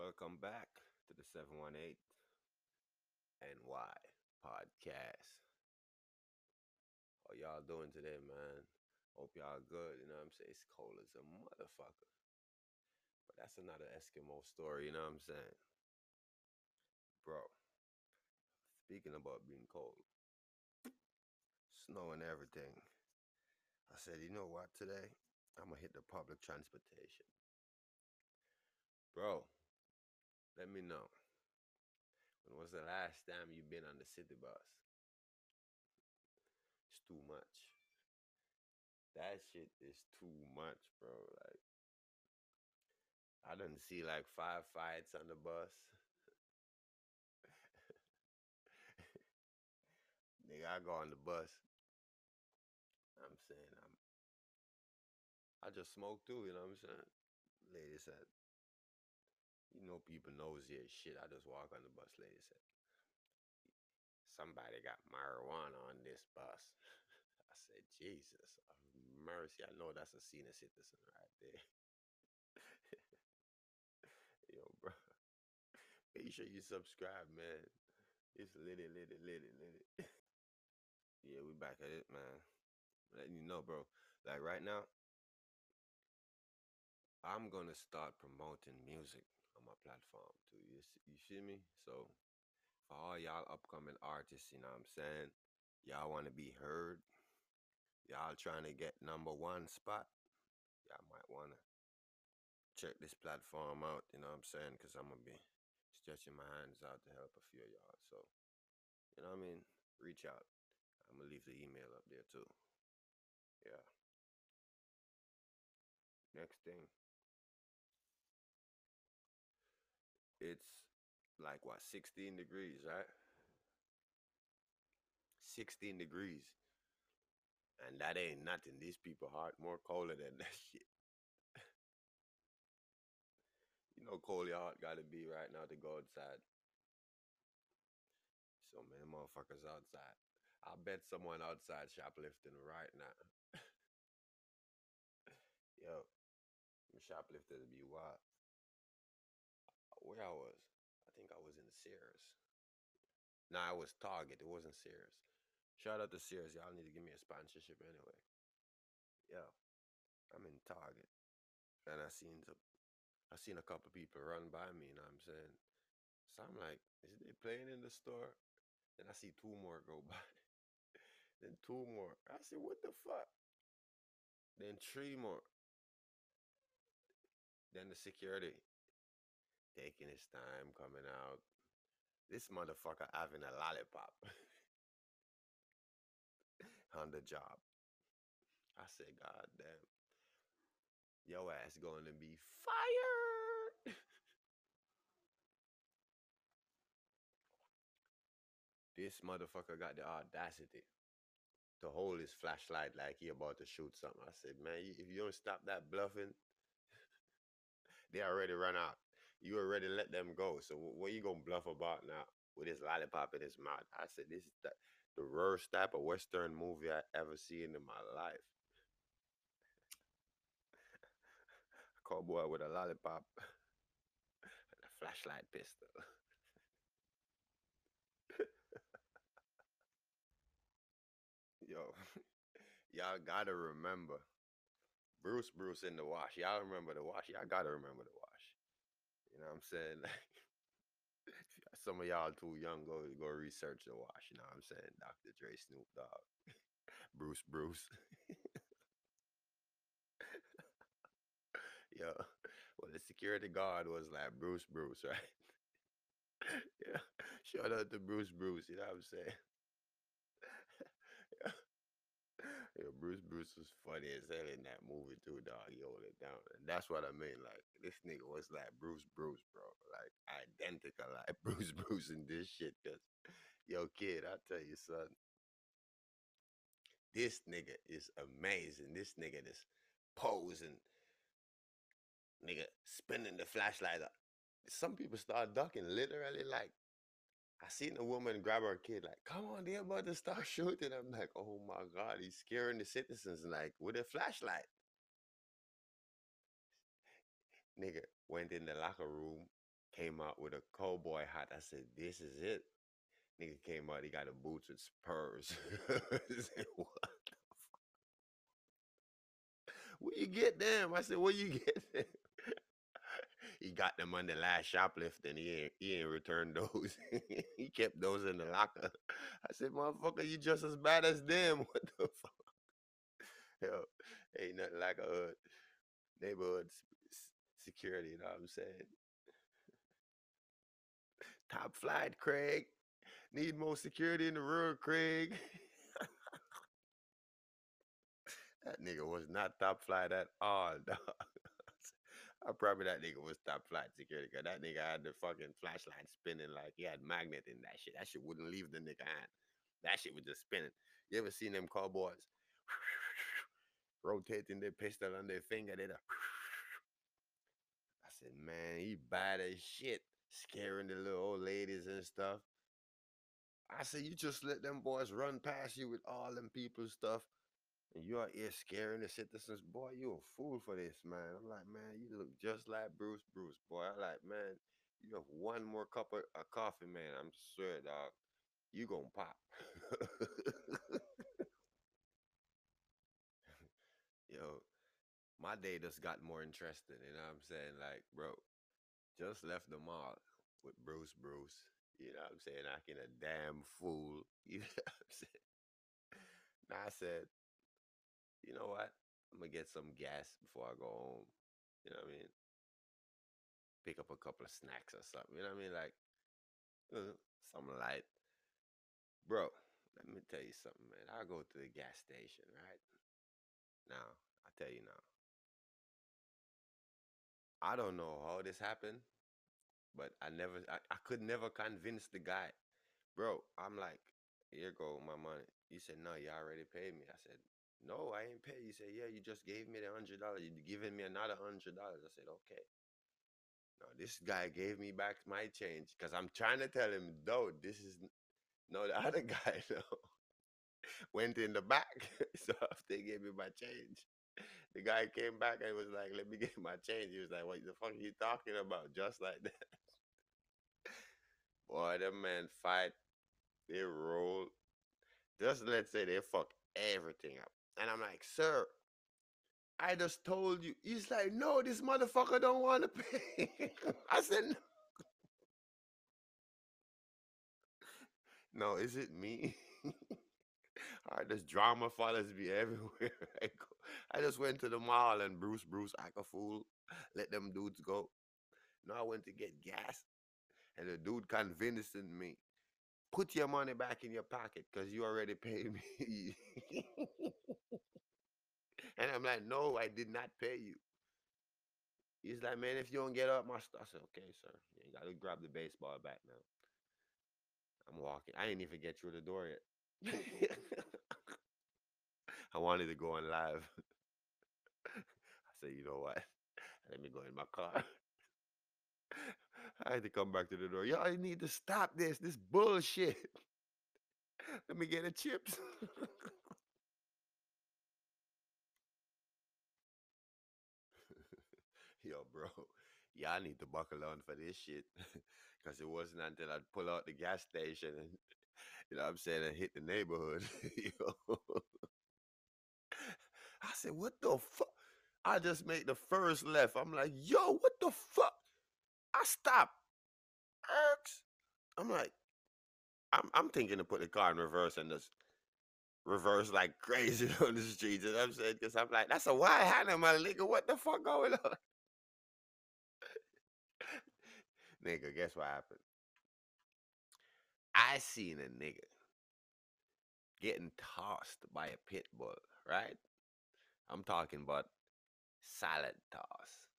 Welcome back to the 718 NY podcast. How y'all doing today, man? Hope y'all good. You know what I'm saying? It's cold as a motherfucker. But that's another Eskimo story, you know what I'm saying? Bro, speaking about being cold, snow and everything, I said, you know what, today? I'm gonna hit the public transportation. Bro, let me know. When was the last time you been on the city bus? It's too much. That shit is too much, bro. Like, I didn't see like five fights on the bus. Nigga, I go on the bus. I'm saying I'm I just smoke too, you know what I'm saying? Lady said, you know people nosy as shit. I just walk on the bus, lady said. Somebody got marijuana on this bus. I said, Jesus of mercy. I know that's a senior citizen right there. Yo, bro. Make sure you subscribe, man. It's litty, litty, litty, litty. yeah, we back at it, man. Letting you know, bro. Like right now, I'm gonna start promoting music on my platform too. You, see, you feel me? So for all y'all upcoming artists, you know what I'm saying? Y'all wanna be heard. Y'all trying to get number one spot. Y'all might wanna check this platform out, you know what I'm saying? Cause I'm gonna be stretching my hands out to help a few of y'all. So, you know what I mean? Reach out. I'm gonna leave the email up there too. Yeah. Next thing. It's like what, 16 degrees, right? 16 degrees. And that ain't nothing. These people heart more colder than that shit. You know cold your heart gotta be right now to go outside. So many motherfuckers outside. I bet someone outside shoplifting right now. Yo, shoplifters be wild. Where I was? I think I was in Sears. Nah, I was Target. It wasn't Sears. Shout out to Sears. Y'all need to give me a sponsorship anyway. Yo, I'm in Target. And I seen the I seen a couple people run by me, you know I'm saying? So I'm like, is they playing in the store? Then I see two more go by. then two more. I said, what the fuck? Then three more. Then the security taking his time coming out. This motherfucker having a lollipop on the job. I said, God damn. Your ass going to be fired. this motherfucker got the audacity to hold his flashlight like he about to shoot something. I said, man, if you don't stop that bluffing, they already run out. You already let them go. So wh- what you gonna bluff about now with his lollipop in his mouth? I said, this is the, the worst type of Western movie I ever seen in my life. Cowboy with a lollipop and a flashlight pistol. Yo, y'all gotta remember Bruce Bruce in the wash. Y'all remember the wash. Y'all gotta remember the wash. I'm saying? Like some of y'all too young, go go research the wash. You know what I'm saying? Dr. Dre, Snoop Dogg, Bruce Bruce. Yo, well the security guard was like Bruce Bruce, right? yeah. Shout out to Bruce Bruce, you know what I'm saying? yeah. Yeah, Bruce Bruce was funny as hell in that movie too, dog. He hold it down. And that's what I mean. Like this nigga was like Bruce Bruce, bro. Like identical like Bruce Bruce in this shit. Cause yo kid, I tell you, son. This nigga is amazing. This nigga is posing. Nigga spinning the flashlight up. Some people start ducking, literally like I seen a woman grab her kid, like, come on, they're about to start shooting. I'm like, oh my God, he's scaring the citizens, like, with a flashlight. Nigga went in the locker room, Came out with a cowboy hat. I said, "This is it." Nigga came out. He got a boots with spurs. Said, what? Where you get them? I said, where you get them? He got them on the last shoplifting. He ain't he ain't returned those. he kept those in the locker. I said, motherfucker, you just as bad as them. What the fuck? Yo, ain't nothing like a hood. Neighborhood security, you know what I'm saying? Top flight, Craig. Need more security in the road, Craig. that nigga was not top flight at all, dog. I probably that nigga was top flight security because that nigga had the fucking flashlight spinning like he had magnet in that shit. That shit wouldn't leave the nigga hand. That shit was just spinning. You ever seen them cowboys rotating their pistol on their finger? They the I said, man, he bad as shit, scaring the little old ladies and stuff. I said, you just let them boys run past you with all them people stuff, and you out here scaring the citizens. Boy, you a fool for this, man. I'm like, man, you look just like Bruce Bruce, boy. I'm like, man, you have one more cup of, of coffee, man. I'm sure, dog, you gonna pop. Yo, my day just got more interesting. You know what I'm saying? Like, bro, just left the mall with Bruce Bruce. You know what I'm saying? Acting a damn fool. You know what I'm saying? I said, you know what? I'm gonna get some gas before I go home. You know what I mean? Pick up a couple of snacks or something. You know what I mean? Like uh, something light. Bro, let me tell you something, man. I go to the gas station, right? Now, I tell you now. I don't know how this happened, but I never I, I could never convince the guy. Bro, I'm like, here go my money. He said, No, you already paid me. I said, No, I ain't paid. He said, Yeah, you just gave me the hundred dollars. You giving me another hundred dollars. I said, Okay. No, this guy gave me back my change because I'm trying to tell him, no, this is no the other guy no went in the back. so after he gave me my change, the guy came back and was like, Let me get my change. He was like, What the fuck are you talking about? Just like that. Boy, them man fight, they roll. Just let's say they fuck everything up. And I'm like, sir, I just told you. He's like, no, this motherfucker don't want to pay. I said, no, is it me? All right, this drama follows me everywhere I go. I just went to the mall and Bruce, Bruce, act a fool. Let them dudes go. No, I went to get gas. And the dude convincing me, put your money back in your pocket because you already paid me. and I'm like, no, I did not pay you. He's like, man, if you don't get up my stuff, I said, okay, sir. You gotta grab the baseball bat now. I'm walking. I ain't even get through the door yet. I wanted to go on live. I said, you know what? Let me go in my car. I had to come back to the door. Y'all need to stop this. This bullshit. Let me get the chips. Yo, bro. Y'all need to buckle on for this shit. Cause it wasn't until I pull out the gas station and you know what I'm saying and hit the neighborhood. I said, what the fuck? I just made the first left. I'm like, yo, what the fuck? I. Erks. I'm like, I'm I'm thinking to put the car in reverse and just reverse like crazy on the streets. What I'm saying? Because I'm like, that's a wide hand my nigga. What the fuck going on? nigga, guess what happened? I seen a nigga getting tossed by a pit bull, right? I'm talking about salad toss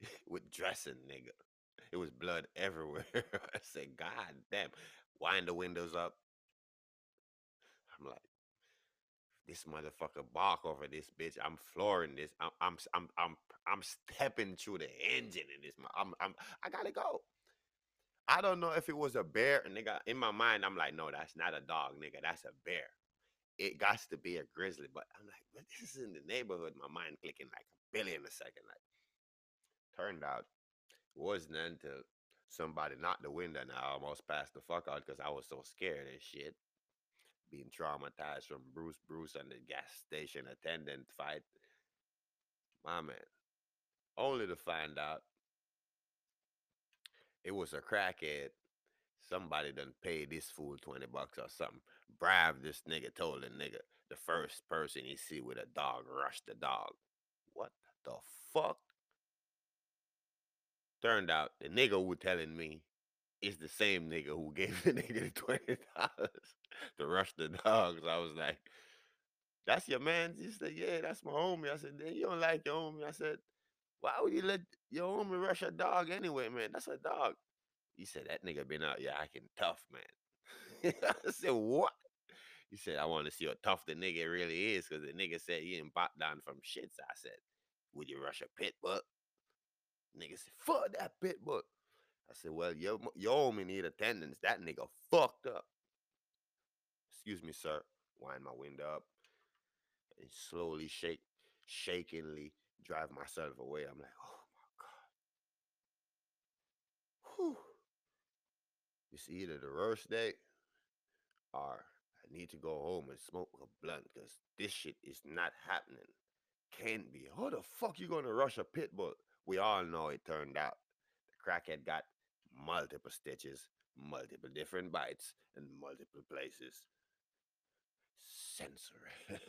with dressing, nigga. It was blood everywhere. I said, God damn. Wind the windows up. I'm like, this motherfucker bark over this bitch. I'm flooring this. I'm I'm I'm I'm I'm stepping through the engine in this. I'm I'm I gotta go. I don't know if it was a bear, nigga. In my mind, I'm like, no, that's not a dog, nigga. That's a bear. It got to be a grizzly, but I'm like, but this is in the neighborhood. My mind clicking like a billion a second. Like, turned out wasn't until somebody knocked the window and I almost passed the fuck out because I was so scared and shit. Being traumatized from Bruce Bruce and the gas station attendant fight. My man. Only to find out it was a crackhead. Somebody done paid this fool 20 bucks or something. Bribe this nigga told the nigga the first person he see with a dog rush the dog. What the fuck? Turned out the nigga who telling me is the same nigga who gave the nigga the twenty dollars to rush the dogs. I was like, "That's your man." He said, "Yeah, that's my homie." I said, "Then you don't like your homie?" I said, "Why would you let your homie rush a dog anyway, man? That's a dog." He said, "That nigga been out here acting tough, man." I said, "What?" He said, "I want to see how tough the nigga really is," because the nigga said he ain't bought down from shits. I said, "Would you rush a pit bull?" Nigga said, "Fuck that pit bull." I said, "Well, your your homie need attendance. That nigga fucked up." Excuse me, sir. Wind my window up and slowly shake, shakingly drive myself away. I'm like, oh my god. Whew. It's either the worst day or I need to go home and smoke a blunt because this shit is not happening. Can't be. How the fuck you gonna rush a pit bull? We all know it turned out. The crackhead got multiple stitches, multiple different bites, in multiple places. Sensory.